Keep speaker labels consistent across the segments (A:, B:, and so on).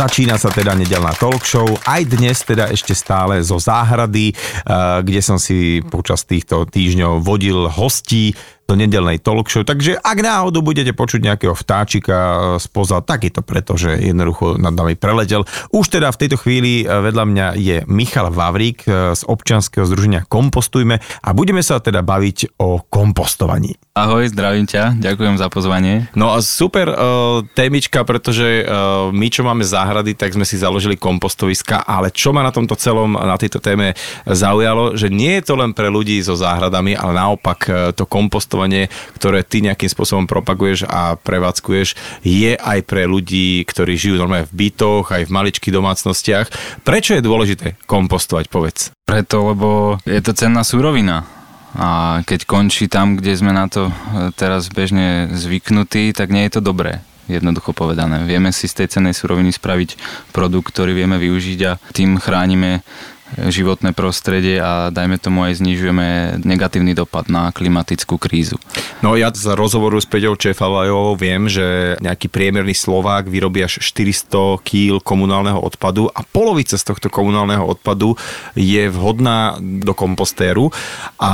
A: Začína sa teda nedelná talk show, aj dnes teda ešte stále zo záhrady, kde som si počas týchto týždňov vodil hostí do nedelnej talk show. Takže ak náhodou budete počuť nejakého vtáčika e, spoza, tak je to preto, že jednoducho nad nami preletel. Už teda v tejto chvíli e, vedľa mňa je Michal Vavrík e, z občianskeho združenia Kompostujme a budeme sa teda baviť o kompostovaní.
B: Ahoj, zdravím ťa, ďakujem za pozvanie.
A: No a super uh, témička, pretože uh, my, čo máme záhrady, tak sme si založili kompostoviska, ale čo ma na tomto celom, na tejto téme zaujalo, že nie je to len pre ľudí so záhradami, ale naopak to kompostovanie investovanie, ktoré ty nejakým spôsobom propaguješ a prevádzkuješ, je aj pre ľudí, ktorí žijú normálne v bytoch, aj v maličkých domácnostiach. Prečo je dôležité kompostovať, povedz?
B: Preto, lebo je to cenná surovina. A keď končí tam, kde sme na to e, teraz bežne zvyknutí, tak nie je to dobré jednoducho povedané. Vieme si z tej cennej suroviny spraviť produkt, ktorý vieme využiť a tým chránime životné prostredie a dajme tomu aj znižujeme negatívny dopad na klimatickú krízu.
A: No ja z rozhovoru s Peťou Čefalajovou viem, že nejaký priemerný Slovák vyrobí až 400 kg komunálneho odpadu a polovica z tohto komunálneho odpadu je vhodná do kompostéru a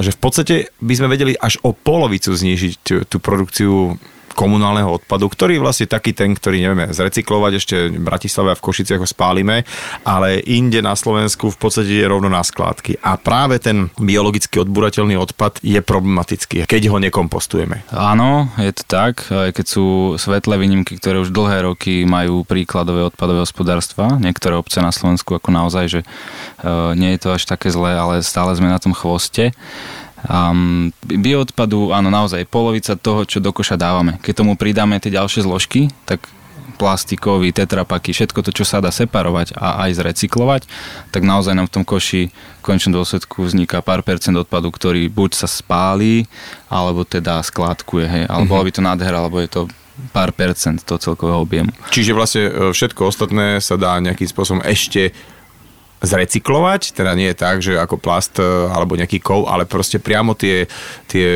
A: že v podstate by sme vedeli až o polovicu znížiť tú produkciu komunálneho odpadu, ktorý je vlastne taký ten, ktorý nevieme zrecyklovať, ešte v Bratislave a v Košiciach ho spálime, ale inde na Slovensku v podstate je rovno na skládky. A práve ten biologicky odburateľný odpad je problematický, keď ho nekompostujeme.
B: Áno, je to tak, aj keď sú svetlé výnimky, ktoré už dlhé roky majú príkladové odpadové hospodárstva, niektoré obce na Slovensku ako naozaj, že uh, nie je to až také zlé, ale stále sme na tom chvoste. Um, bioodpadu, áno, naozaj polovica toho, čo do koša dávame. Keď tomu pridáme tie ďalšie zložky, tak plastikový, tetrapaky, všetko to, čo sa dá separovať a aj zrecyklovať, tak naozaj nám v tom koši v končnom dôsledku vzniká pár percent odpadu, ktorý buď sa spálí, alebo teda skládkuje, hej, alebo mm-hmm. by to nádhera, alebo je to pár percent toho celkového objemu.
A: Čiže vlastne e, všetko ostatné sa dá nejakým spôsobom ešte zrecyklovať, teda nie je tak, že ako plast e, alebo nejaký kov, ale proste priamo tie, tie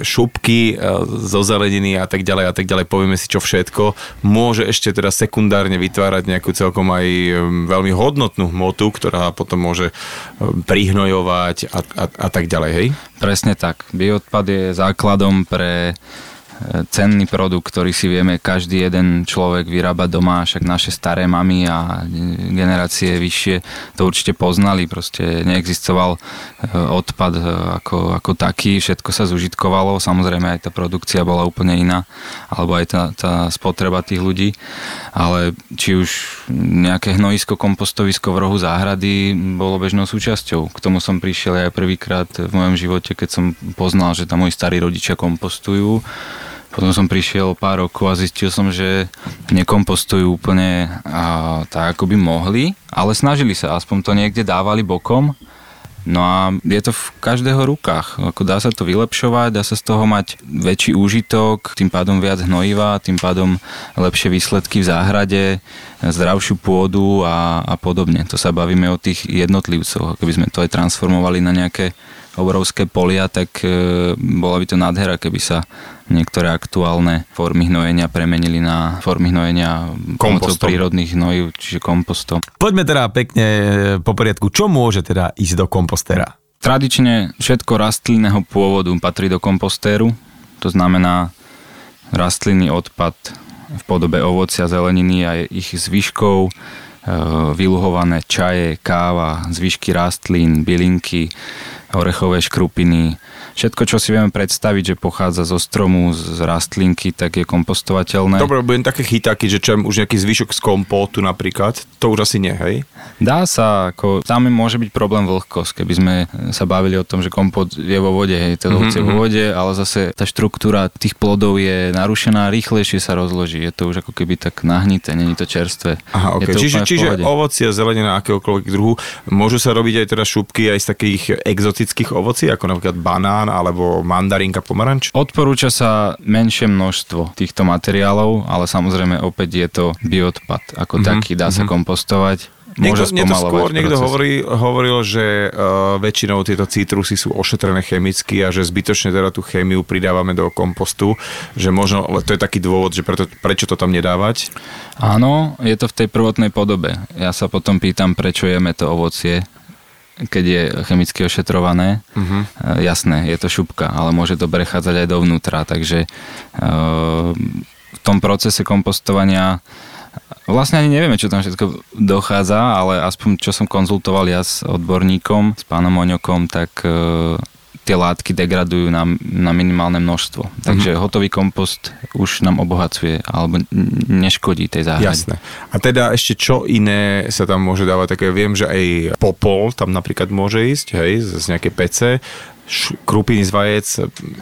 A: šupky e, zo zeleniny a tak ďalej a tak ďalej, povieme si čo všetko, môže ešte teda sekundárne vytvárať nejakú celkom aj e, veľmi hodnotnú hmotu, ktorá potom môže prihnojovať a, a, a tak ďalej, hej?
B: Presne tak. Bioodpad je základom pre cenný produkt, ktorý si vieme každý jeden človek vyrábať doma, však naše staré mamy a generácie vyššie to určite poznali, proste neexistoval e, odpad e, ako, ako taký, všetko sa zužitkovalo, samozrejme aj tá produkcia bola úplne iná, alebo aj tá, tá spotreba tých ľudí, ale či už nejaké hnojisko, kompostovisko v rohu záhrady bolo bežnou súčasťou. K tomu som prišiel aj prvýkrát v mojom živote, keď som poznal, že tam moji starí rodičia kompostujú potom som prišiel pár rokov a zistil som, že nekompostujú úplne a, tak, ako by mohli, ale snažili sa, aspoň to niekde dávali bokom. No a je to v každého rukách. Ako dá sa to vylepšovať, dá sa z toho mať väčší úžitok, tým pádom viac hnojiva, tým pádom lepšie výsledky v záhrade, zdravšiu pôdu a, a podobne. To sa bavíme o tých jednotlivcoch. Keby sme to aj transformovali na nejaké obrovské polia, tak e, bola by to nádhera, keby sa niektoré aktuálne formy hnojenia premenili na formy hnojenia pomocou prírodných hnojív, čiže kompostom.
A: Poďme teda pekne e, po poriadku. Čo môže teda ísť do kompostera?
B: Tradične všetko rastlinného pôvodu patrí do kompostéru, to znamená rastlinný odpad v podobe ovocia, zeleniny a ich zvyškov, vyluhované čaje, káva, zvyšky rastlín, bylinky, orechové škrupiny, všetko, čo si vieme predstaviť, že pochádza zo stromu, z rastlinky, tak je kompostovateľné.
A: Dobre, budem také chytáky, že čo už nejaký zvyšok z kompótu napríklad, to už asi nie, hej?
B: Dá sa, ako tam môže byť problém vlhkosť, keby sme sa bavili o tom, že kompót je vo vode, hej, to mm-hmm. je vo mhm. vode, ale zase tá štruktúra tých plodov je narušená, rýchlejšie sa rozloží, je to už ako keby tak nahnité, není to čerstvé.
A: Aha, okay. čiže, čiže ovocie, zelenina akéhokoľvek druhu, môžu sa robiť aj teda šupky aj z takých exotických ovocí, ako napríklad banán, banán alebo mandarinka, pomaranč?
B: Odporúča sa menšie množstvo týchto materiálov, ale samozrejme opäť je to bioodpad ako mm-hmm. taký, dá mm-hmm. sa mhm. kompostovať môže
A: niekto, niekto skôr niekto hovorí, hovoril, že uh, väčšinou tieto citrusy sú ošetrené chemicky a že zbytočne teda tú chémiu pridávame do kompostu, že možno, to je taký dôvod, že preto, prečo to tam nedávať?
B: Áno, je to v tej prvotnej podobe. Ja sa potom pýtam, prečo jeme to ovocie, keď je chemicky ošetrované. Uh-huh. Jasné, je to šupka, ale môže to prechádzať aj dovnútra, takže uh, v tom procese kompostovania Vlastne ani nevieme, čo tam všetko dochádza, ale aspoň čo som konzultoval ja s odborníkom, s pánom Oňokom, tak e, tie látky degradujú na, na minimálne množstvo. Takže mm-hmm. hotový kompost už nám obohacuje alebo neškodí tej záhrade.
A: Jasné. A teda ešte čo iné sa tam môže dávať? Také viem, že aj popol tam napríklad môže ísť, hej, z nejakej pece krupiny z vajec.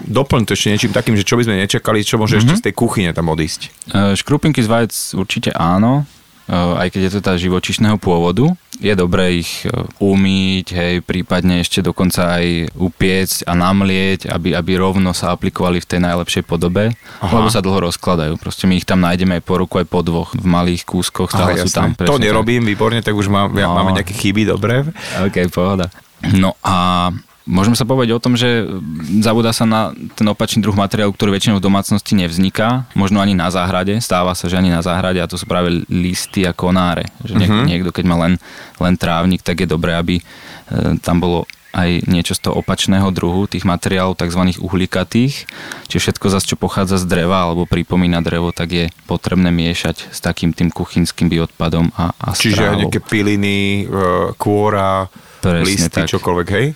A: Doplň to ešte niečím takým, že čo by sme nečakali, čo môže mm-hmm. ešte z tej kuchyne tam odísť.
B: E, škrupinky z vajec určite áno, aj keď je to tá živočišného pôvodu. Je dobré ich e, umýť, hej, prípadne ešte dokonca aj upiecť a namlieť, aby, aby rovno sa aplikovali v tej najlepšej podobe, Aha. lebo sa dlho rozkladajú. Proste my ich tam nájdeme aj po ruku, aj po dvoch v malých kúskoch, stále Aha, sú tam.
A: To nerobím, tak. výborne, tak už mám, no. máme nejaké chyby, dobre.
B: Ok, pohoda. No a Môžeme sa povedať o tom, že zabúda sa na ten opačný druh materiálu, ktorý väčšinou v domácnosti nevzniká, možno ani na záhrade, stáva sa, že ani na záhrade a to sú práve listy a konáre. Že niek- uh-huh. niekto, keď má len, len trávnik, tak je dobré, aby e, tam bolo aj niečo z toho opačného druhu, tých materiálov tzv. uhlíkatých. Čiže všetko zase, čo pochádza z dreva alebo pripomína drevo, tak je potrebné miešať s takým tým kuchynským bioodpadom a, a
A: Čiže aj nejaké piliny, e, kôra, Presne listy, tak. čokoľvek, hej?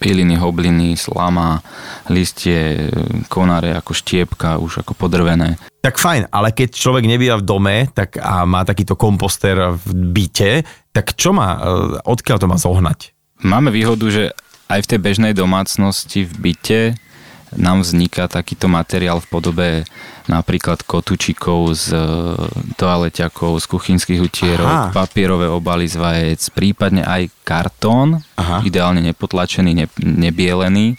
B: Piliny, hobliny, slama, listie, konáre ako štiepka, už ako podrvené.
A: Tak fajn, ale keď človek nebýva v dome tak a má takýto komposter v byte, tak čo má, e, odkiaľ to má zohnať?
B: Máme výhodu, že aj v tej bežnej domácnosti v byte nám vzniká takýto materiál v podobe napríklad kotúčikov z e, toaleťakov, z kuchynských utierok, Aha. papierové obaly z vajec, prípadne aj kartón, Aha. ideálne nepotlačený, ne, nebielený.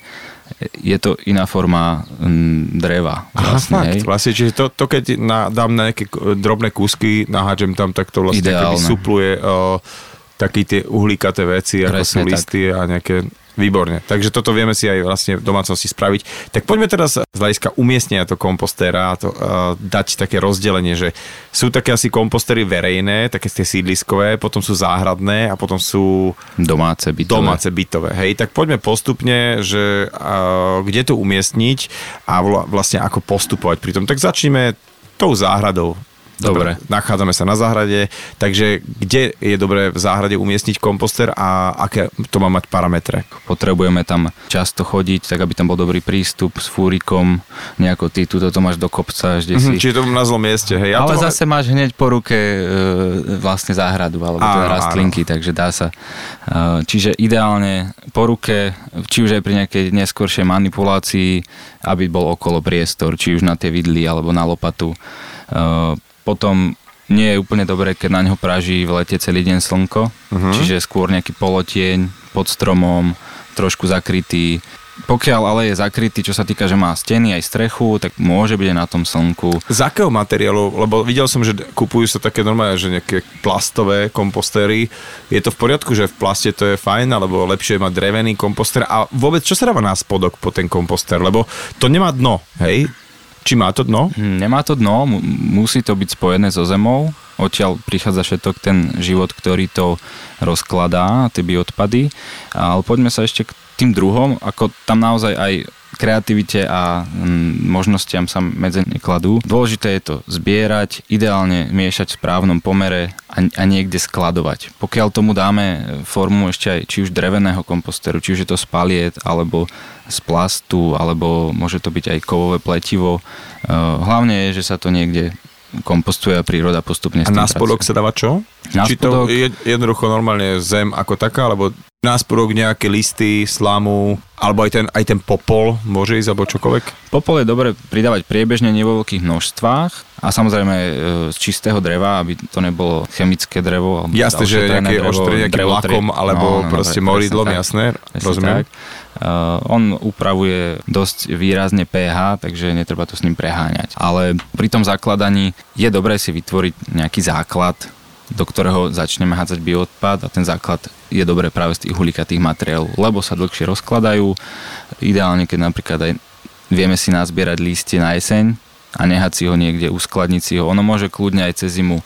B: Je to iná forma m, dreva. Vlastne,
A: Aha, fakt, vlastne, čiže to, to keď na, dám na nejaké drobné kúsky, naháčem tam, tak to vlastne supluje uh, taký tie uhlíkaté veci, ako Presne sú listy tak. a nejaké Výborne. Takže toto vieme si aj vlastne v domácnosti spraviť. Tak poďme teraz z hľadiska umiestnenia toho kompostéra a to, uh, dať také rozdelenie, že sú také asi kompostery verejné, také tie sídliskové, potom sú záhradné a potom sú
B: domáce bytové.
A: Domáce bytové. Hej, tak poďme postupne, že uh, kde to umiestniť a vlastne ako postupovať pri tom. Tak začneme tou záhradou. Dobre. Nachádzame sa na záhrade, takže kde je dobré v záhrade umiestniť komposter a aké to má mať parametre?
B: Potrebujeme tam často chodiť, tak aby tam bol dobrý prístup s fúrikom, nejako ty tu to máš do kopca až mm-hmm,
A: si. Čiže to na zlom mieste, hej.
B: Ja ale to... zase máš hneď po ruke e, vlastne záhradu, alebo teda rastlinky, áno. takže dá sa. E, čiže ideálne po ruke, či už aj pri nejakej neskoršej manipulácii, aby bol okolo priestor, či už na tie vidly alebo na lopatu. E, potom nie je úplne dobré, keď na ňo praží v lete celý deň slnko, uh-huh. čiže skôr nejaký polotieň pod stromom, trošku zakrytý. Pokiaľ ale je zakrytý, čo sa týka, že má steny aj strechu, tak môže byť aj na tom slnku.
A: Z akého materiálu? Lebo videl som, že kupujú sa také normálne, že nejaké plastové kompostéry. Je to v poriadku, že v plaste to je fajn, alebo lepšie mať drevený komposter? A vôbec, čo sa dáva na spodok po ten komposter? Lebo to nemá dno, hej? Či má to dno?
B: Hm, nemá to dno, musí to byť spojené so zemou, odtiaľ prichádza všetok ten život, ktorý to rozkladá, tie bioodpady. Ale poďme sa ešte k tým druhom, ako tam naozaj aj kreativite a hm, možnostiam sa medzi nekladú. Dôležité je to zbierať, ideálne miešať v správnom pomere a, a niekde skladovať. Pokiaľ tomu dáme formu ešte aj či už dreveného komposteru, či už je to z paliet alebo z plastu, alebo môže to byť aj kovové pletivo. E, hlavne je, že sa to niekde kompostuje a príroda postupne
A: A na spodok sa dáva čo? Na Či spodok... to je jednoducho normálne zem ako taká, alebo na spodok nejaké listy, slamu, alebo aj ten, aj ten popol môže ísť, alebo čokoľvek?
B: Popol je dobre pridávať priebežne, nie vo veľkých množstvách a samozrejme e, z čistého dreva, aby to nebolo chemické drevo.
A: Jasné, že nejaké oštrené nejakým lakom, alebo no, no, proste moridlom, jasné, rozumiem. Tak.
B: Uh, on upravuje dosť výrazne pH, takže netreba to s ním preháňať. Ale pri tom zakladaní je dobré si vytvoriť nejaký základ, do ktorého začneme hádzať bioodpad a ten základ je dobré práve z tých uhlíkatých materiálov, lebo sa dlhšie rozkladajú. Ideálne, keď napríklad aj vieme si nazbierať lístie na jeseň a nehať si ho niekde, uskladniť si ho. Ono môže kľudne aj cez zimu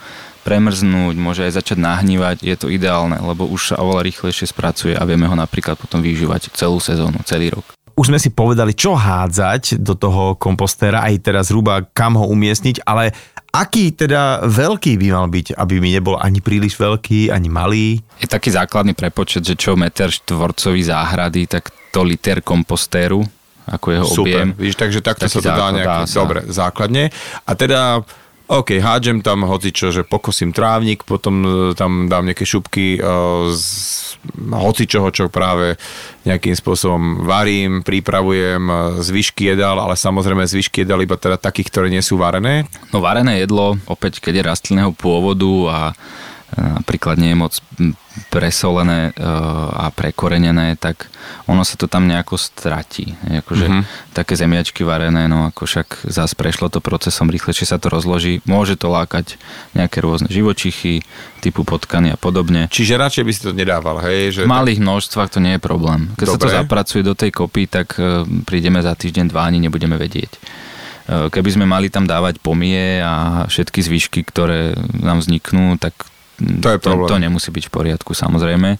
B: premrznúť, môže aj začať nahnívať, je to ideálne, lebo už sa oveľa rýchlejšie spracuje a vieme ho napríklad potom využívať celú sezónu, celý rok.
A: Už sme si povedali, čo hádzať do toho kompostéra, aj teraz zhruba kam ho umiestniť, ale aký teda veľký by mal byť, aby mi nebol ani príliš veľký, ani malý?
B: Je taký základný prepočet, že čo meter štvorcový záhrady, tak to liter kompostéru, ako jeho
A: Super,
B: objem.
A: Víš, takže takto sa to dá nejak,
B: dá sa.
A: dobre, základne. A teda OK, hádžem tam hocičo, že pokosím trávnik, potom e, tam dám nejaké šupky e, z hocičoho, čo práve nejakým spôsobom varím, pripravujem e, zvyšky jedál, ale samozrejme zvyšky jedál iba teda takých, ktoré nie sú varené.
B: No varené jedlo, opäť keď je rastlinného pôvodu a napríklad nie je moc presolené e, a prekorenené, tak ono sa to tam nejako stratí. Akože
A: Mhm.
B: také zemiačky varené, no ako však zás prešlo to procesom, rýchlejšie sa to rozloží. Môže to lákať nejaké rôzne živočichy, typu potkany a podobne.
A: Čiže radšej by si to nedával, hej? Že
B: V malých množstvách to nie je problém. Keď sa to
A: Dobre.
B: zapracuje do tej kopy, tak e, prídeme za týždeň, dva ani nebudeme vedieť. E, Keby sme mali tam dávať pomie a všetky zvyšky, ktoré nám vzniknú, tak
A: To je
B: to,
A: problém.
B: to nemusí byť v poriadku samozrejme.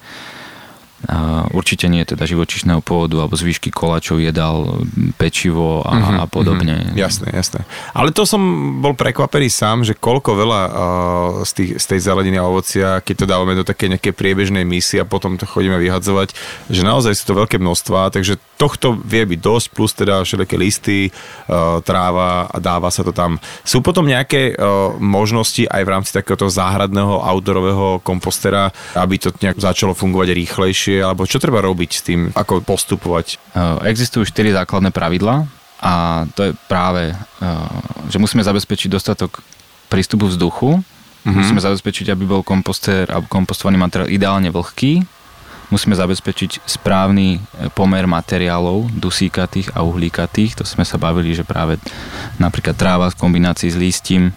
B: A určite nie teda živočišného pôvodu alebo zvyšky koláčov, jedal, pečivo a,
A: Mhm,
B: a podobne.
A: mhm, jasné, jasné. Ale to som bol prekvapený sám, že koľko veľa uh, z, tých, z tej zeleniny a ovocia, keď to dávame do také nejakej priebežnej misie a potom to chodíme vyhadzovať, že naozaj sú to veľké množstva, takže tohto vie byť dosť, plus teda všelijaké listy, uh, tráva a dáva sa to tam. Sú potom nejaké uh, možnosti aj v rámci takéhoto záhradného outdoorového kompostera, aby to nejak začalo fungovať rýchlejšie, alebo čo treba robiť s tým, ako postupovať?
B: Existujú štyri základné pravidlá a to je práve, že musíme zabezpečiť dostatok prístupu vzduchu, mm-hmm. musíme zabezpečiť, aby bol kompostér alebo kompostovaný materiál ideálne vlhký, musíme zabezpečiť správny e, pomer materiálov dusíkatých a uhlíkatých, to sme sa bavili, že práve napríklad tráva v kombinácii s lístím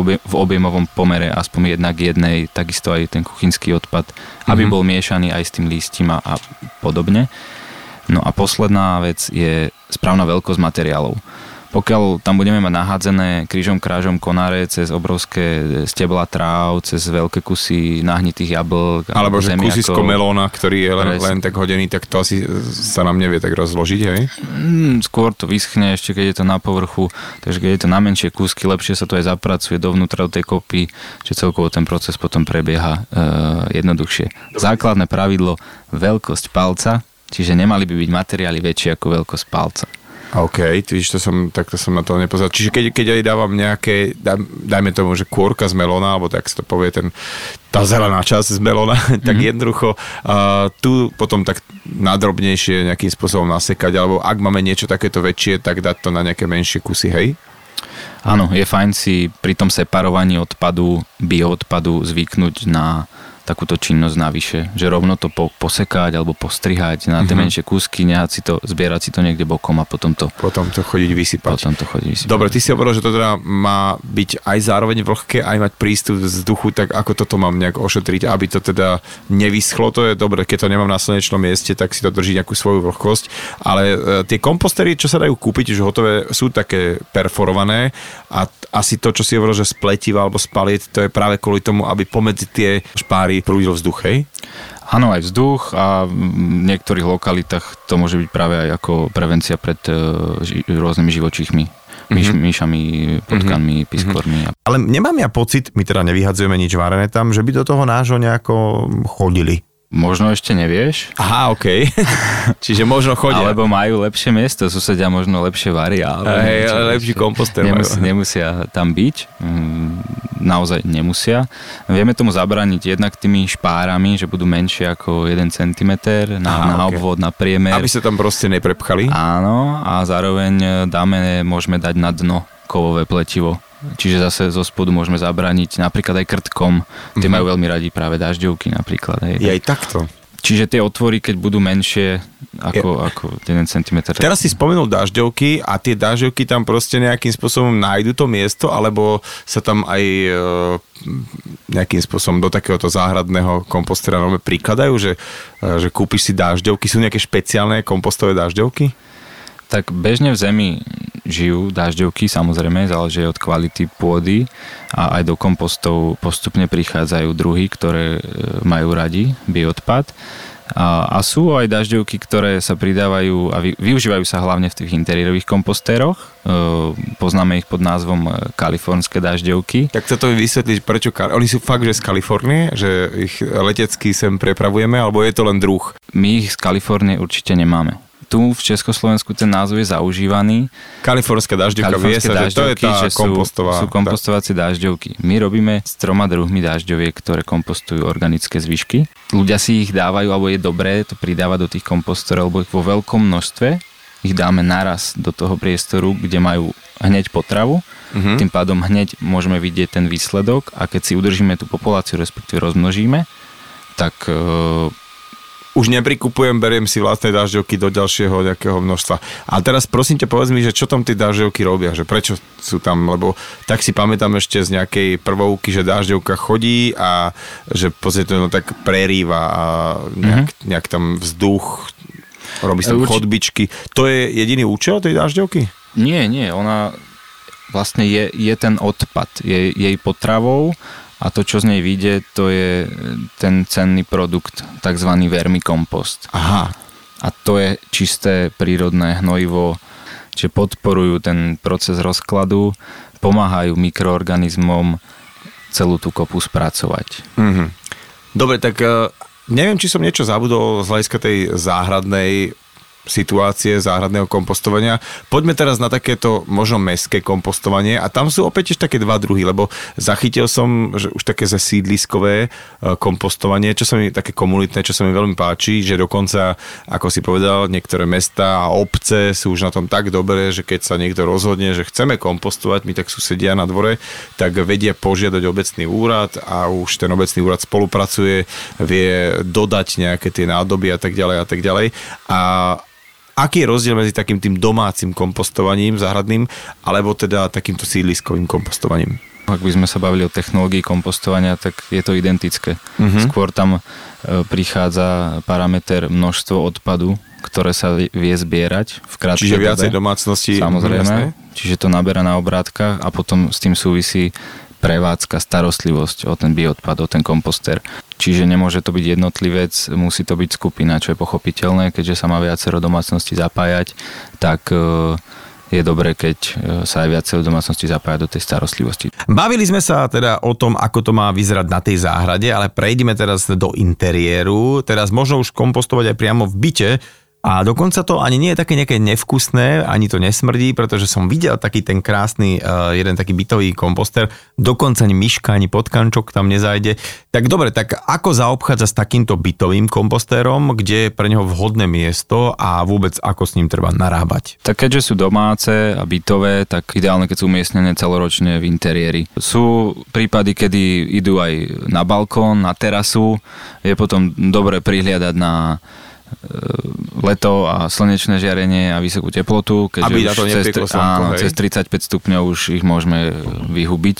B: v objemovom pomere aspoň jedna k jednej, takisto aj ten kuchynský odpad, aby
A: Mhm.
B: bol miešaný aj s tým lístím a, a podobne. No a posledná vec je správna veľkosť materiálov. Pokiaľ tam budeme mať nahádzené krížom krážom konáre cez obrovské stebla tráv, cez veľké kusy nahnitých jablk
A: Alebo že kusisko melóna, ktorý je len, len tak hodený, tak to asi sa nám nevie tak rozložiť, hej?
B: Mm, skôr to vyschne ešte, keď je to na povrchu, takže keď je to na menšie kúsky, lepšie sa to aj zapracuje dovnútra do tej kopy, že celkovo ten proces potom prebieha e, jednoduchšie. Základné pravidlo, veľkosť palca, čiže nemali by byť materiály väčšie ako veľkosť palca.
A: OK, vidíš, to som, takto som na to nepozeral. Čiže keď, keď aj dávam nejaké, daj, dajme tomu, že kôrka z melóna, alebo tak sa to povie ten, tá zelená časť z melóna, tak
B: Mhm.
A: jednoducho uh, tu potom tak nadrobnejšie nejakým spôsobom nasekať, alebo ak máme niečo takéto väčšie, tak dať to na nejaké menšie kusy, hej?
B: Áno, je fajn si pri tom separovaní odpadu, bioodpadu zvyknúť na takúto činnosť navyše, že rovno to po, posekať alebo postrihať na tie
A: Mhm.
B: menšie kúsky, nehať si to, zbierať si to niekde bokom a potom to,
A: Potom to chodiť vysypať.
B: potom to chodí si.
A: Dobre, ty si hovoril, že to teda má byť aj zároveň vlhké, aj mať prístup vzduchu, tak ako toto mám nejak ošetriť, aby to teda nevyschlo, to je dobre, keď to nemám na slnečnom mieste, tak si to drží nejakú svoju vlhkosť, ale e, tie kompostery, čo sa dajú kúpiť, už hotové, sú také perforované a t- asi to, čo si hovoril, že z pletiva alebo z paliet, to je práve kvôli tomu, aby pomedzi tie špáry prúdil vzduch, hej?
B: Áno, aj vzduch a v niektorých lokalitách to môže byť práve aj ako prevencia pred e, ži- rôznymi živočíchmi. Myš,
A: Mhm.
B: myšami, potkanmi, piskormi. a
A: Ale nemám ja pocit, my teda nevyhadzujeme nič varené tam, že by do toho nášho nejako chodili.
B: Možno ešte nevieš,
A: Aha, OK. Čiže možno chodia.
B: alebo majú lepšie miesto, susedia možno lepšie varia. Ale
A: Hej, lepší komposter
B: Nemus, nemusia tam byť, mm, naozaj nemusia. Vieme tomu zabrániť jednak tými špárami, že budú menšie ako 1 cm na,
A: Aha,
B: na
A: ok.
B: obvod, na priemer.
A: Aby sa tam proste neprepchali.
B: Áno, a zároveň dáme, môžeme dať na dno kovové pletivo. Čiže zase zo spodu môžeme zabrániť napríklad aj krtkom. Tie
A: Mhm.
B: majú veľmi radi práve dažďovky napríklad.
A: Je aj takto.
B: Čiže tie otvory, keď budú menšie ako, je... ako 1 cm.
A: Teraz si spomenul dažďovky a tie dažďovky tam proste nejakým spôsobom nájdu to miesto, alebo sa tam aj e, nejakým spôsobom do takéhoto záhradného kompostera prikladajú, že, e, že kúpiš si dažďovky, sú nejaké špeciálne kompostové dažďovky?
B: Tak bežne v zemi žijú dažďovky, samozrejme, záleží od kvality pôdy a aj do kompostov postupne prichádzajú druhy, ktoré e, majú radi bioodpad. A, a sú aj dažďovky, ktoré sa pridávajú a vy, využívajú sa hlavne v tých interiérových kompostéroch. E, poznáme ich pod názvom e, kalifornské dažďovky.
A: Tak sa to vysvetliť, prečo oni sú fakt, že z Kalifornie, že ich letecky sem prepravujeme, alebo je to len druh?
B: My ich z Kalifornie určite nemáme tu v Československu ten názov je zaužívaný.
A: Kalifornská dažďovka, vie sa, že to je tá že kompostová.
B: Sú, sú kompostovacie dažďovky. My robíme s troma druhmi dažďoviek, ktoré kompostujú organické zvyšky. Ľudia si ich dávajú, alebo je dobré to pridávať do tých kompostorov, lebo ich vo veľkom množstve ich dáme naraz do toho priestoru, kde majú hneď potravu. Uh-huh. Tým pádom hneď môžeme vidieť ten výsledok a keď si udržíme tú populáciu, respektíve rozmnožíme, tak e,
A: už neprikupujem, beriem si vlastné dažďovky do ďalšieho nejakého množstva. A teraz prosím ťa povedz mi, že čo tam tie dažďovky robia, že prečo sú tam, lebo tak si pamätám ešte z nejakej prvovky, že dažďovka chodí a že podstate to tak prerýva a nejak, mm-hmm. nejak tam vzduch, robí sa chodbičky. To je jediný účel tej dažďovky?
B: Nie, nie, ona vlastne je, je ten odpad, je jej potravou a to, čo z nej vyjde, to je ten cenný produkt, tzv. vermikompost.
A: Aha.
B: A to je čisté prírodné hnojivo, čiže podporujú ten proces rozkladu, pomáhajú mikroorganizmom celú tú kopu spracovať.
A: Mm-hmm. Dobre, tak uh, neviem, či som niečo zabudol z hľadiska tej záhradnej situácie záhradného kompostovania. Poďme teraz na takéto možno mestské kompostovanie a tam sú opäť tiež také dva druhy, lebo zachytil som, že už také zasídliskové e, kompostovanie, čo sa mi také komunitné, čo sa mi veľmi páči, že dokonca, ako si povedal, niektoré mesta a obce sú už na tom tak dobré, že keď sa niekto rozhodne, že chceme kompostovať, my tak susedia na dvore, tak vedia požiadať obecný úrad a už ten obecný úrad spolupracuje, vie dodať nejaké tie nádoby a tak ďalej a tak ďalej. A aký je rozdiel medzi takým tým domácim kompostovaním záhradným alebo teda takýmto sídliskovým kompostovaním?
B: Ak by sme sa bavili o technológii kompostovania, tak je to identické. Uh-huh. Skôr tam e, prichádza parameter množstvo odpadu, ktoré sa vie zbierať v krátkej
A: Čiže viacej domácnosti.
B: Samozrejme. Jasné. Čiže to naberá na obrátkach a potom s tým súvisí prevádzka, starostlivosť o ten bioodpad, o ten komposter. Čiže nemôže to byť jednotlivec, musí to byť skupina, čo je pochopiteľné, keďže sa má viacero domácnosti zapájať, tak e, je dobré, keď e, sa aj viacero domácnosti zapája do tej starostlivosti.
A: Bavili sme sa teda o tom, ako to má vyzerať na tej záhrade, ale prejdeme teraz do interiéru. Teraz možno už kompostovať aj priamo v byte, a dokonca to ani nie je také nejaké nevkusné, ani to nesmrdí, pretože som videl taký ten krásny, uh, jeden taký bytový komposter, dokonca ani myška, ani potkančok tam nezajde. Tak dobre, tak ako zaobchádza s takýmto bytovým kompostérom, kde je pre neho vhodné miesto a vôbec ako s ním treba narábať?
B: Tak keďže sú domáce a bytové, tak ideálne, keď sú umiestnené celoročne v interiéri. Sú prípady, kedy idú aj na balkón, na terasu, je potom dobre prihliadať na leto a slnečné žiarenie a vysokú teplotu,
A: keďže Aby
B: už
A: to cez, slnko,
B: áno, cez 35 stupňov už ich môžeme vyhubiť.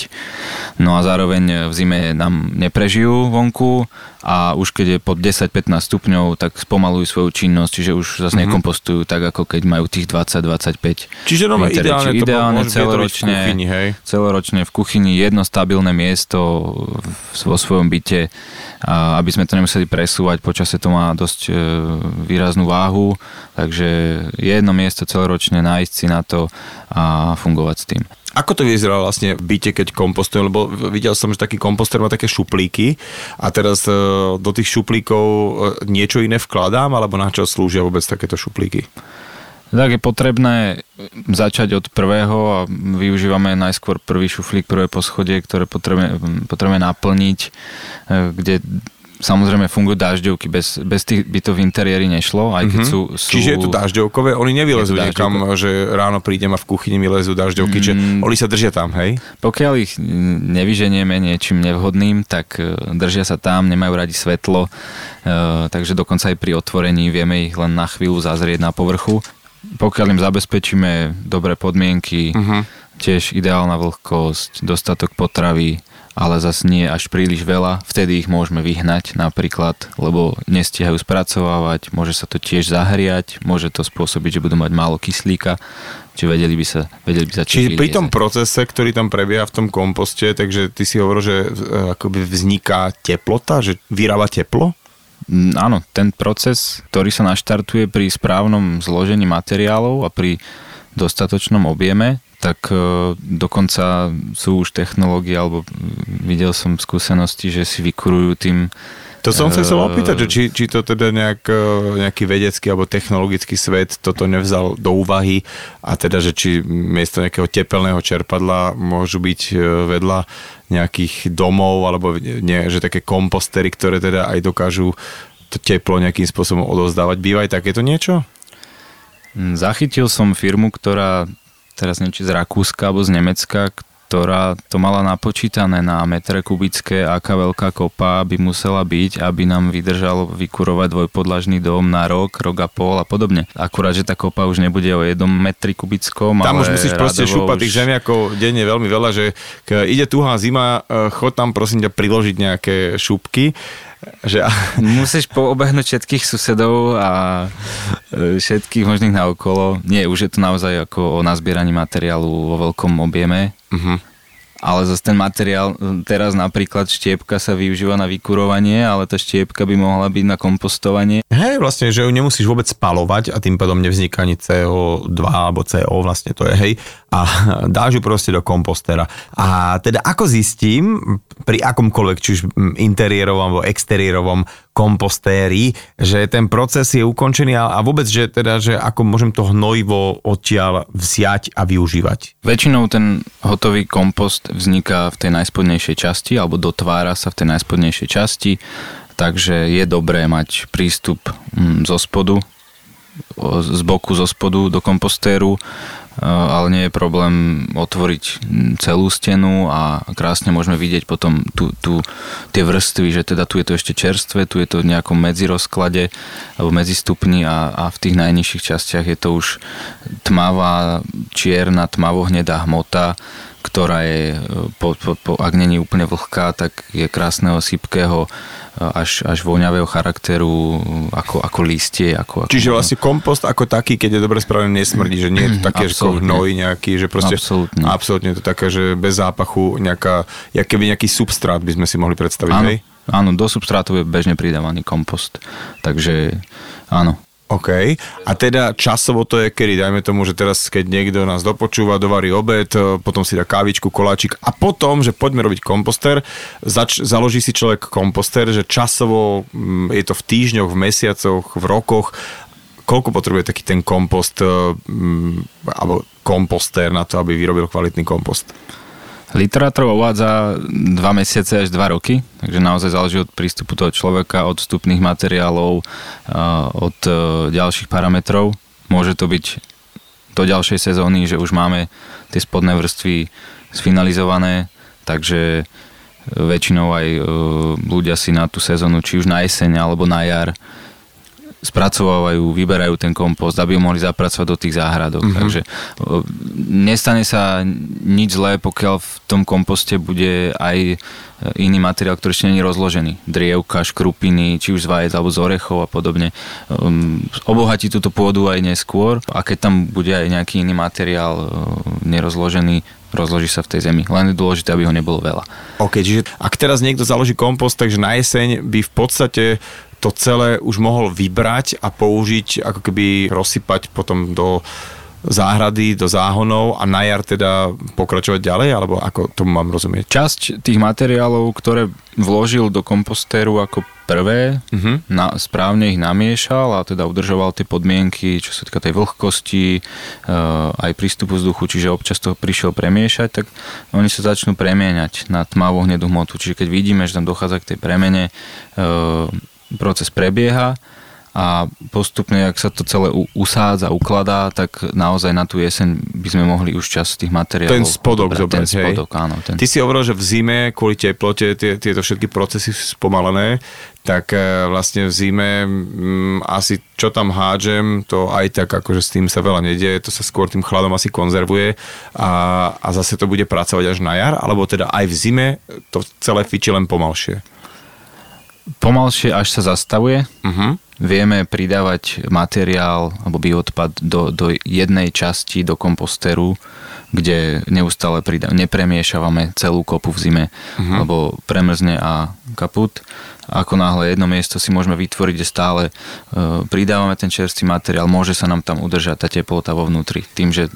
B: No a zároveň v zime nám neprežijú vonku a už keď je pod 10-15 stupňov, tak spomalujú svoju činnosť, čiže už zase mm-hmm. nekompostujú tak, ako keď majú tých 20-25.
A: Čiže no, ideálne, Či ideálne celoročne, v kuchyni, hej?
B: celoročne v kuchyni jedno stabilné miesto vo svojom byte, aby sme to nemuseli presúvať, počasie to má dosť e, výraznú váhu, takže jedno miesto celoročne nájsť si na to a fungovať s tým.
A: Ako to vyzerá vlastne v byte, keď kompostujem? Lebo videl som, že taký komposter má také šuplíky a teraz e, do tých šuplíkov e, niečo iné vkladám, alebo na čo slúžia vôbec takéto šuplíky?
B: Tak je potrebné začať od prvého a využívame najskôr prvý šuflík, prvé poschodie, ktoré potrebujeme, potrebujeme naplniť, e, kde Samozrejme fungujú dažďovky, bez, bez tých by to v interiéri nešlo, aj keď mm-hmm. sú, sú...
A: Čiže je to dažďovkové, oni nevylezú niekam, že ráno prídem a v kuchyni mi lezú dažďovky, mm, čiže oni sa držia tam, hej?
B: Pokiaľ ich nevyženieme niečím nevhodným, tak e, držia sa tam, nemajú radi svetlo, e, takže dokonca aj pri otvorení vieme ich len na chvíľu zazrieť na povrchu. Pokiaľ im zabezpečíme dobré podmienky, uh-huh. tiež ideálna vlhkosť, dostatok potravy, ale zase nie až príliš veľa, vtedy ich môžeme vyhnať napríklad, lebo nestihajú spracovávať, môže sa to tiež zahriať, môže to spôsobiť, že budú mať málo kyslíka, či vedeli by sa, vedeli by sa
A: Čiže pri tom procese, ktorý tam prebieha v tom komposte, takže ty si hovoril, že e, akoby vzniká teplota, že vyrába teplo?
B: Mm, áno, ten proces, ktorý sa naštartuje pri správnom zložení materiálov a pri dostatočnom objeme, tak e, dokonca sú už technológie, alebo videl som skúsenosti, že si vykurujú tým
A: to som sa chcel e, opýtať, že či, či to teda nejak, e, nejaký vedecký alebo technologický svet toto nevzal do úvahy a teda, že či miesto nejakého tepelného čerpadla môžu byť vedľa nejakých domov alebo nie, že také kompostery, ktoré teda aj dokážu to teplo nejakým spôsobom odozdávať. Býva aj takéto niečo?
B: Zachytil som firmu, ktorá teraz neviem, či z Rakúska alebo z Nemecka, ktorá to mala napočítané na metre kubické, aká veľká kopa by musela byť, aby nám vydržal vykurovať dvojpodlažný dom na rok, rok a pol a podobne. Akurát, že tá kopa už nebude o jednom metri kubickom,
A: Tam už musíš proste šúpať už... tých zemiakov denne veľmi veľa, že ide tuhá zima, e, chod tam prosím ťa priložiť nejaké šupky že...
B: Musíš poobehnúť všetkých susedov a e, všetkých možných naokolo. Nie, už je to naozaj ako o nazbieraní materiálu vo veľkom objeme. Uh-huh ale zase ten materiál, teraz napríklad štiepka sa využíva na vykurovanie, ale tá štiepka by mohla byť na kompostovanie.
A: Hej, vlastne, že ju nemusíš vôbec spalovať a tým pádom nevzniká ani CO2 alebo CO, vlastne to je, hej, a dáš ju proste do kompostera. A teda ako zistím, pri akomkoľvek, či už interiérovom alebo exteriérovom kompostéri, že ten proces je ukončený a, a vôbec, že teda, že ako môžem to hnojivo odtiaľ vziať a využívať?
B: Väčšinou ten hotový kompost vzniká v tej najspodnejšej časti alebo dotvára sa v tej najspodnejšej časti, takže je dobré mať prístup mm, zo spodu, z boku zo spodu do kompostéru ale nie je problém otvoriť celú stenu a krásne môžeme vidieť potom tu, tu, tie vrstvy, že teda tu je to ešte čerstvé, tu je to v nejakom medzirozklade alebo medzistupni a, a v tých najnižších častiach je to už tmavá, čierna, tmavohnedá hmota, ktorá je, eh, po, po, po, ak není úplne vlhká, tak je krásneho, sypkého až, až voňavého charakteru, ako, ako listie. Ako,
A: ako, Čiže vlastne kompost ako taký, keď je dobre spravený, nesmrdí, že nie je to mhm, také ako hnoj nejaký, že proste absolútne. absolútne to také, že bez zápachu nejaká, keby nejaký substrát by sme si mohli predstaviť,
B: áno,
A: hej?
B: Áno, do substrátu je bežne pridávaný kompost, takže áno.
A: OK. A teda časovo to je kedy? Dajme tomu, že teraz, keď niekto nás dopočúva, dovarí obed, e, potom si dá kávičku, koláčik a potom, že poďme robiť komposter, zač- založí si človek komposter, že časovo mm, je to v týždňoch, v mesiacoch, v rokoch, koľko potrebuje taký ten kompost e, mm, alebo komposter na to, aby vyrobil kvalitný kompost?
B: Literátor uvádza 2 mesiace až 2 roky, takže naozaj záleží od prístupu toho človeka, od vstupných materiálov, od e, ďalších parametrov. Môže to byť do ďalšej sezóny, že už máme tie spodné vrstvy sfinalizované, takže väčšinou aj ľudia si na tú sezónu, či už na jeseň alebo na jar, spracovávajú, vyberajú ten kompost, aby ho mohli zapracovať do tých záhradok. Mm-hmm. Takže nestane sa nič zlé, pokiaľ v tom komposte bude aj e, iný materiál, ktorý ešte je rozložený. Drievka, škrupiny, či už z vajec alebo z orechov a podobne. Um, obohatí túto pôdu aj neskôr a keď tam bude aj nejaký iný materiál uh, nerozložený, rozloží sa v tej zemi. Len je dôležité, aby ho nebolo veľa.
A: OK, čiže ak teraz niekto založí kompost, takže na jeseň by v podstate to celé už mohol vybrať a použiť, ako keby rozsypať potom do záhrady, do záhonov a na jar teda pokračovať ďalej, alebo ako tomu mám rozumieť?
B: Časť tých materiálov, ktoré vložil do kompostéru ako prvé, uh-huh. na, správne ich namiešal a teda udržoval tie podmienky, čo sa týka tej vlhkosti, e, aj prístupu vzduchu, čiže občas to prišiel premiešať, tak oni sa začnú premieňať na tmavú hnedú hmotu. Čiže keď vidíme, že tam dochádza k tej premene, e, proces prebieha a postupne, ak sa to celé usádza, ukladá, tak naozaj na tú jeseň by sme mohli už čas tých materiálov...
A: Ten spodok zobrať,
B: ten spodok, áno. Ten...
A: Ty si hovoril, že v zime kvôli teplote tie, tieto všetky procesy sú spomalené, tak e, vlastne v zime m, mm, asi čo tam hádžem, to aj tak akože s tým sa veľa nedieje, to sa skôr tým chladom asi konzervuje a, a zase to bude pracovať až na jar, alebo teda aj v zime to celé fiči len pomalšie.
B: Pomalšie až sa zastavuje. Uh-huh vieme pridávať materiál alebo bioodpad do, do jednej časti do komposteru, kde neustále pridá, nepremiešavame celú kopu v zime, uh-huh. lebo premrzne a kaput. Ako náhle jedno miesto si môžeme vytvoriť, kde stále uh, pridávame ten čerstvý materiál, môže sa nám tam udržať tá teplota vo vnútri. Tým, že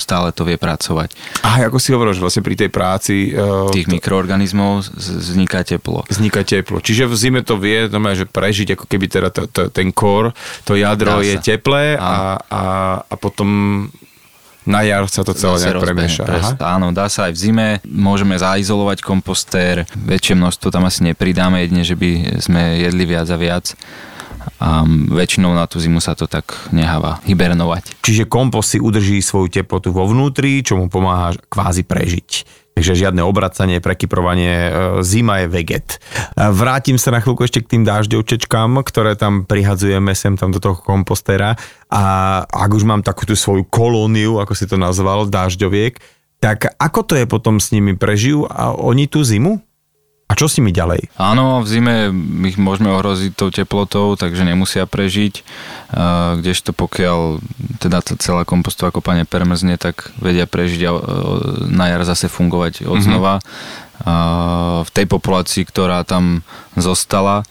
B: stále to vie pracovať.
A: A ako si hovoril, že vlastne pri tej práci...
B: Uh, Tých to, mikroorganizmov vzniká teplo.
A: Vzniká teplo. Čiže v zime to vie, znamená, že prežiť, ako keby teda to, to, ten kor, to jadro je teplé a, a, a potom na jar sa to celé nejak premieša.
B: Áno, dá sa aj v zime. Môžeme zaizolovať kompostér. Väčšie množstvo tam asi nepridáme, jedine, že by sme jedli viac a viac a väčšinou na tú zimu sa to tak neháva hibernovať.
A: Čiže kompost si udrží svoju teplotu vo vnútri, čo mu pomáha kvázi prežiť. Takže žiadne obracanie, prekyprovanie, e, zima je veget. Vrátim sa na chvíľku ešte k tým dážďovčečkám, ktoré tam prihadzujeme sem tam do toho kompostéra a ak už mám takú tú svoju kolóniu, ako si to nazval, dážďoviek, tak ako to je potom s nimi? Prežijú a oni tú zimu? Čo s nimi ďalej?
B: Áno, v zime ich môžeme ohroziť tou teplotou, takže nemusia prežiť. Kdežto pokiaľ teda celá kompostová kopa nepermrzne, tak vedia prežiť a na jar zase fungovať od mhm. Mm-hmm. V tej populácii, ktorá tam zostala,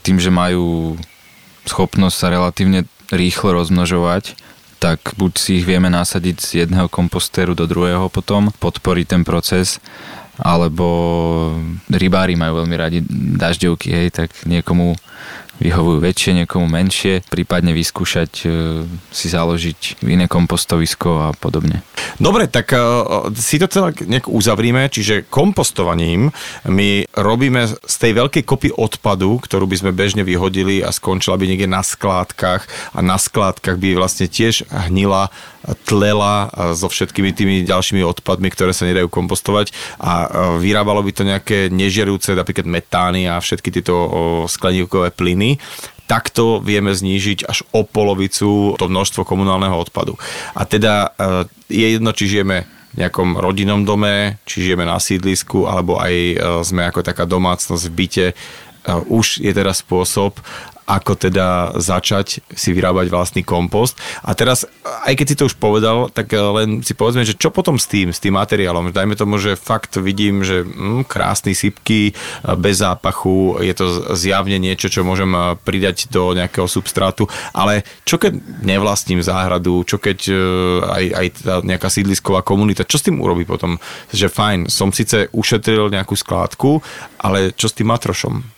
B: tým, že majú schopnosť sa relatívne rýchlo rozmnožovať, tak buď si ich vieme nasadiť z jedného kompostéru do druhého potom, podporiť ten proces alebo rybári majú veľmi radi dažďovky, hej, tak niekomu vyhovujú väčšie, niekomu menšie, prípadne vyskúšať e, si založiť iné kompostovisko a podobne.
A: Dobre, tak uh, si to celé nejak uzavrime, čiže kompostovaním my robíme z tej veľkej kopy odpadu, ktorú by sme bežne vyhodili a skončila by niekde na skládkach. A na skládkach by vlastne tiež hnila tlela so všetkými tými ďalšími odpadmi, ktoré sa nedajú kompostovať a vyrábalo by to nejaké nežerúce, napríklad metány a všetky tieto skleníkové plyny takto vieme znížiť až o polovicu to množstvo komunálneho odpadu. A teda e, je jedno, či žijeme v nejakom rodinnom dome, či žijeme na sídlisku, alebo aj e, sme ako taká domácnosť v byte, e, už je teraz spôsob, ako teda začať si vyrábať vlastný kompost. A teraz, aj keď si to už povedal, tak len si povedzme, že čo potom s tým, s tým materiálom. Dajme tomu, že fakt vidím, že mm, krásny sypky, bez zápachu, je to zjavne niečo, čo môžem pridať do nejakého substrátu, ale čo keď nevlastním záhradu, čo keď aj, aj tá nejaká sídlisková komunita, čo s tým urobí potom? Že fajn, som síce ušetril nejakú skládku, ale čo s tým matrošom?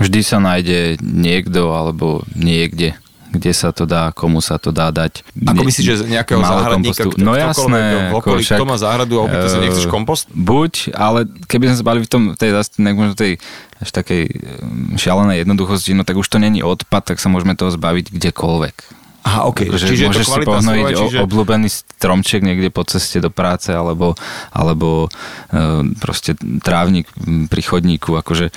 B: Vždy sa nájde niekto alebo niekde kde sa to dá, komu sa to dá dať.
A: Ako myslíš, že z nejakého záhradníka, kto,
B: no jasné,
A: okolí, však, kto má záhradu a opýta sa, nechceš kompost?
B: Buď, ale keby sme sa bali v tom, tej, možno tej až takej šialenej jednoduchosti, no tak už to není odpad, tak sa môžeme toho zbaviť kdekoľvek.
A: Aha, ok.
B: Že čiže môžeš si pohnojiť čiže... obľúbený stromček niekde po ceste do práce alebo, alebo e, proste trávnik pri chodníku, akože e,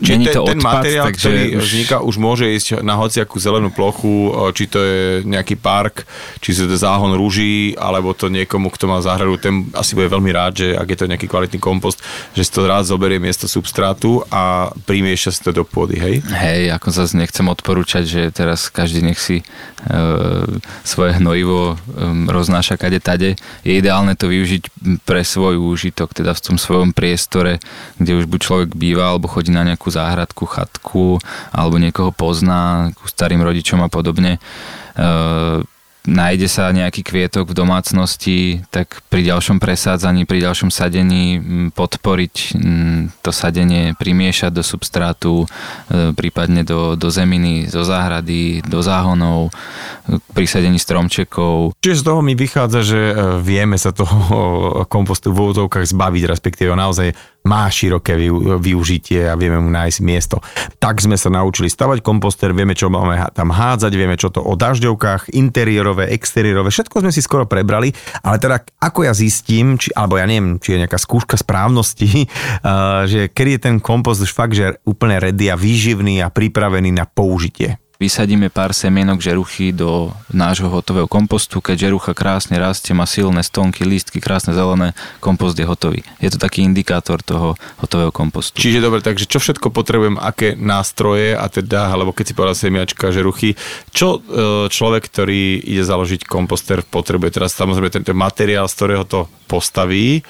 A: Čiže ten, to ten odpad, materiál, takže ktorý už... vzniká, už môže ísť na hociakú zelenú plochu, či to je nejaký park, či to je záhon rúží, alebo to niekomu, kto má záhradu, ten asi bude veľmi rád, že ak je to nejaký kvalitný kompost, že si to rád zoberie miesto substrátu a primieša si to do pôdy, hej?
B: Hej, ako zase nechcem odporúčať, že teraz každý nech si e, svoje hnojivo e, roznáša kade tade. Je ideálne to využiť pre svoj úžitok, teda v tom svojom priestore, kde už buď človek býva, alebo chodí na nejakú záhradku, chatku alebo niekoho pozná, ku starým rodičom a podobne. E, nájde sa nejaký kvietok v domácnosti, tak pri ďalšom presádzaní, pri ďalšom sadení podporiť to sadenie, primiešať do substrátu, e, prípadne do, do zeminy, zo záhrady, do záhonov, pri sadení stromčekov.
A: Čiže z toho mi vychádza, že e, vieme sa toho kompostu v úvodzovkách zbaviť, respektíve naozaj má široké využitie a vieme mu nájsť miesto. Tak sme sa naučili stavať komposter, vieme, čo máme tam hádzať, vieme, čo to o dažďovkách, interiérové, exteriérové, všetko sme si skoro prebrali, ale teda ako ja zistím, či, alebo ja neviem, či je nejaká skúška správnosti, že kedy je ten kompost už fakt, že úplne ready a výživný a pripravený na použitie
B: vysadíme pár semienok žeruchy do nášho hotového kompostu. Keď žerucha krásne rastie, má silné stonky, lístky, krásne zelené, kompost je hotový. Je to taký indikátor toho hotového kompostu.
A: Čiže dobre, takže čo všetko potrebujem, aké nástroje a teda, alebo keď si povedal semiačka žeruchy, čo e, človek, ktorý ide založiť komposter potrebuje teraz samozrejme ten, ten materiál, z ktorého to postaví,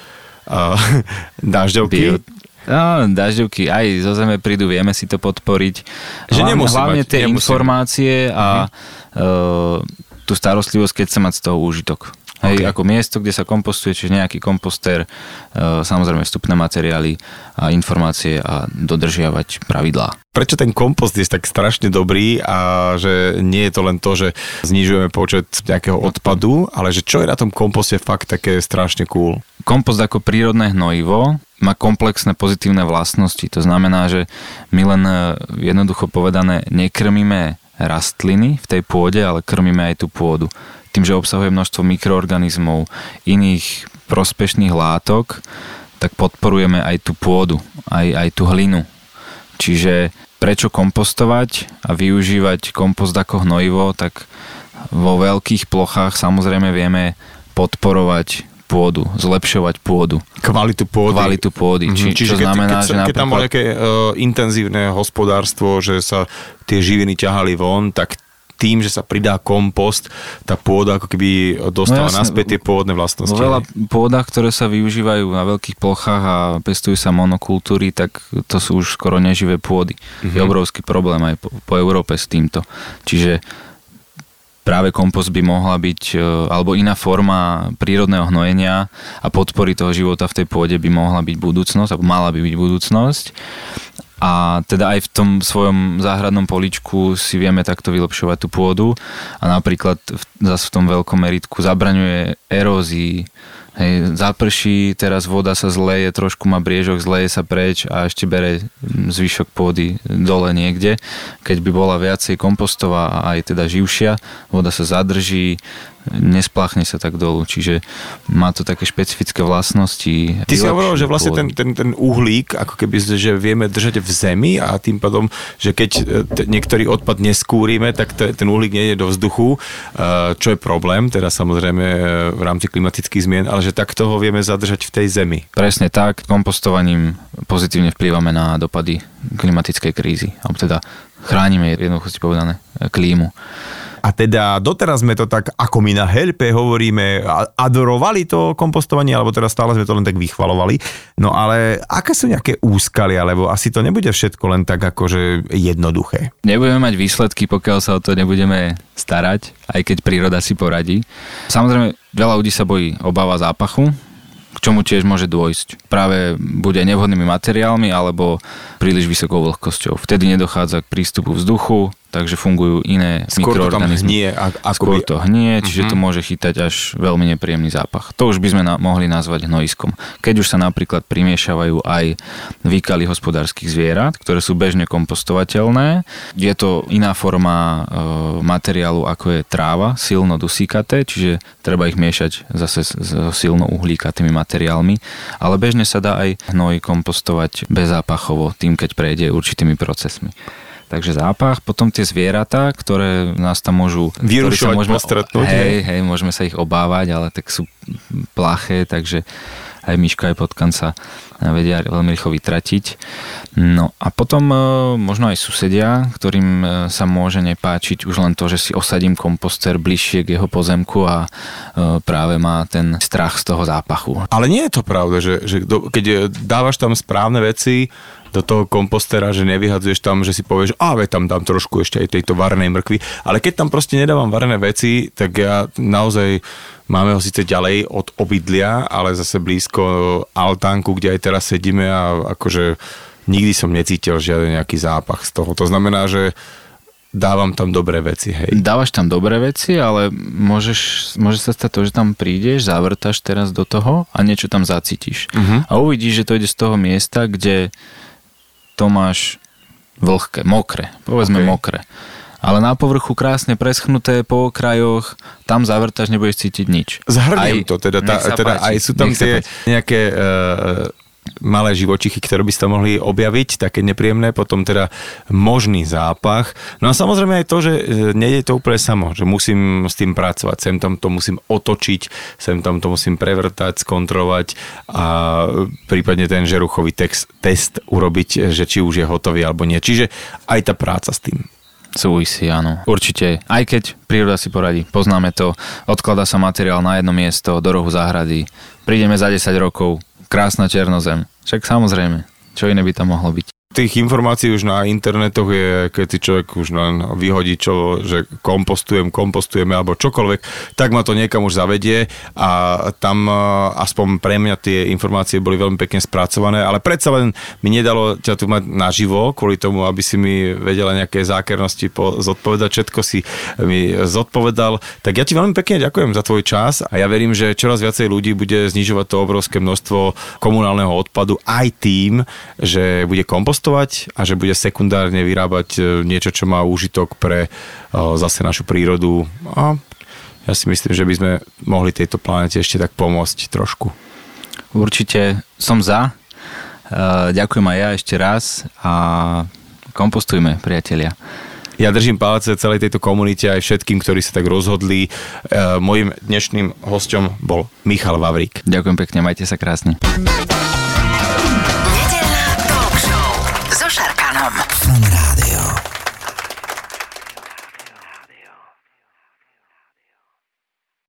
A: uh, dažďovky. Bio,
B: No, dažďovky aj zo zeme prídu, vieme si to podporiť.
A: Že hlavne,
B: hlavne
A: mať,
B: tie nemusím. informácie a uh-huh. uh, tú starostlivosť, keď sa mať z toho úžitok. Hej, okay. ako miesto, kde sa kompostuje, čiže nejaký komposter, uh, samozrejme vstupné materiály a informácie a dodržiavať pravidlá.
A: Prečo ten kompost je tak strašne dobrý a že nie je to len to, že znižujeme počet nejakého odpadu, ale že čo je na tom komposte fakt také strašne cool?
B: Kompost ako prírodné hnojivo má komplexné pozitívne vlastnosti. To znamená, že my len e, jednoducho povedané nekrmíme rastliny v tej pôde, ale krmíme aj tú pôdu. Tým, že obsahuje množstvo mikroorganizmov, iných prospešných látok, tak podporujeme aj tú pôdu, aj, aj tú hlinu. Čiže prečo kompostovať a využívať kompost ako hnojivo, tak vo veľkých plochách samozrejme vieme podporovať pôdu, zlepšovať pôdu.
A: Kvalitu pôdy.
B: Kvalitu pôdy.
A: Mm-hmm. Či, Čiže čo keď, znamená, keď, že napríklad... keď tam bolo nejaké uh, intenzívne hospodárstvo, že sa tie živiny ťahali von, tak tým, že sa pridá kompost, tá pôda ako keby dostáva no naspäť tie pôvodné vlastnosti.
B: Veľa pôdach, ktoré sa využívajú na veľkých plochách a pestujú sa monokultúry, tak to sú už skoro neživé pôdy. Mm-hmm. Je obrovský problém aj po, po Európe s týmto. Čiže práve kompost by mohla byť, e, alebo iná forma prírodného hnojenia a podpory toho života v tej pôde by mohla byť budúcnosť, alebo mala by byť budúcnosť. A teda aj v tom svojom záhradnom poličku si vieme takto vylepšovať tú pôdu a napríklad zase v tom veľkom meritku zabraňuje erózii, Hej, zaprší, teraz voda sa zleje, trošku má briežok, zleje sa preč a ešte bere zvyšok pôdy dole niekde. Keď by bola viacej kompostová a aj teda živšia, voda sa zadrží, nesplachne sa tak dolu, čiže má to také špecifické vlastnosti.
A: Ty si hovoril, že vlastne ten, ten, ten uhlík, ako keby, že vieme držať v zemi a tým pádom, že keď e, t- niektorý odpad neskúrime, tak t- ten uhlík nie je do vzduchu, e, čo je problém, teda samozrejme e, v rámci klimatických zmien, ale že takto ho vieme zadržať v tej zemi.
B: Presne tak, kompostovaním pozitívne vplývame na dopady klimatickej krízy, alebo teda chránime jednoducho si povedané klímu.
A: A teda doteraz sme to tak, ako my na helpe hovoríme, adorovali to kompostovanie, alebo teraz stále sme to len tak vychvalovali. No ale aké sú nejaké úskaly, alebo asi to nebude všetko len tak akože jednoduché?
B: Nebudeme mať výsledky, pokiaľ sa o to nebudeme starať, aj keď príroda si poradí. Samozrejme, veľa ľudí sa bojí, obáva zápachu, k čomu tiež môže dôjsť. Práve bude nevhodnými materiálmi alebo príliš vysokou vlhkosťou. Vtedy nedochádza k prístupu vzduchu, takže fungujú iné
A: Skôr mikroorganizmy. To hnie, a,
B: Skôr to hnie, čiže uh-huh. to môže chytať až veľmi nepríjemný zápach. To už by sme na, mohli nazvať hnojiskom. Keď už sa napríklad primiešavajú aj výkaly hospodárskych zvierat, ktoré sú bežne kompostovateľné, je to iná forma e, materiálu ako je tráva, silno dusíkaté, čiže treba ich miešať zase so silno uhlíkatými materiálmi, ale bežne sa dá aj hnoj kompostovať bezápachovo, tým keď prejde určitými procesmi. Takže zápach, potom tie zvieratá, ktoré nás tam môžu...
A: Vyrušovať,
B: môžeme,
A: stretnúť.
B: Hej, hej, môžeme sa ich obávať, ale tak sú plaché, takže aj myška, aj potkan sa vedia veľmi rýchlo vytratiť. No a potom e, možno aj susedia, ktorým e, sa môže nepáčiť už len to, že si osadím komposter bližšie k jeho pozemku a práve má ten strach z toho zápachu.
A: Ale nie je to pravda, že, že keď dávaš tam správne veci, do toho kompostera, že nevyhadzuješ tam, že si povieš, a ve tam dám trošku ešte aj tejto varnej mrkvy. Ale keď tam proste nedávam varené veci, tak ja naozaj Máme ho síce ďalej od obydlia, ale zase blízko altánku, kde aj teraz sedíme a akože nikdy som necítil žiaden nejaký zápach z toho. To znamená, že dávam tam dobré veci, hej.
B: Dávaš tam dobré veci, ale môžeš, môže sa stať to, že tam prídeš, zavrtaš teraz do toho a niečo tam zacítiš. Uh-huh. A uvidíš, že to ide z toho miesta, kde to máš vlhké, mokré, povedzme okay. mokré ale na povrchu krásne preschnuté po okrajoch, tam zavrtaš, nebudeš cítiť nič.
A: Zhrniem aj, to, teda, tá, teda aj sú tam tie nejaké uh, malé živočichy, ktoré by ste mohli objaviť, také nepríjemné, potom teda možný zápach. No a samozrejme aj to, že e, nie je to úplne samo, že musím s tým pracovať, sem tam to musím otočiť, sem tam to musím prevrtať, skontrolovať a prípadne ten žeruchový text, test urobiť, že či už je hotový alebo nie. Čiže aj tá práca s tým.
B: Súvisí, áno. Určite. Aj keď príroda si poradí. Poznáme to. Odkladá sa materiál na jedno miesto, do rohu záhrady. Prídeme za 10 rokov. Krásna černozem. Však samozrejme. Čo iné by tam mohlo byť?
A: Tých informácií už na internetoch je, keď si človek už len vyhodí, čo, že kompostujem, kompostujeme alebo čokoľvek, tak ma to niekam už zavedie a tam aspoň pre mňa tie informácie boli veľmi pekne spracované, ale predsa len mi nedalo ťa tu mať naživo, kvôli tomu, aby si mi vedela nejaké zákernosti po, zodpovedať, všetko si mi zodpovedal. Tak ja ti veľmi pekne ďakujem za tvoj čas a ja verím, že čoraz viacej ľudí bude znižovať to obrovské množstvo komunálneho odpadu aj tým, že bude kompostovať kompostovať a že bude sekundárne vyrábať e, niečo, čo má úžitok pre e, zase našu prírodu. A ja si myslím, že by sme mohli tejto planete ešte tak pomôcť trošku.
B: Určite som za. E, ďakujem aj ja ešte raz a kompostujme, priatelia.
A: Ja držím palce celej tejto komunite aj všetkým, ktorí sa tak rozhodli. Mojím dnešným hostom bol Michal Vavrík.
B: Ďakujem pekne, majte sa krásne.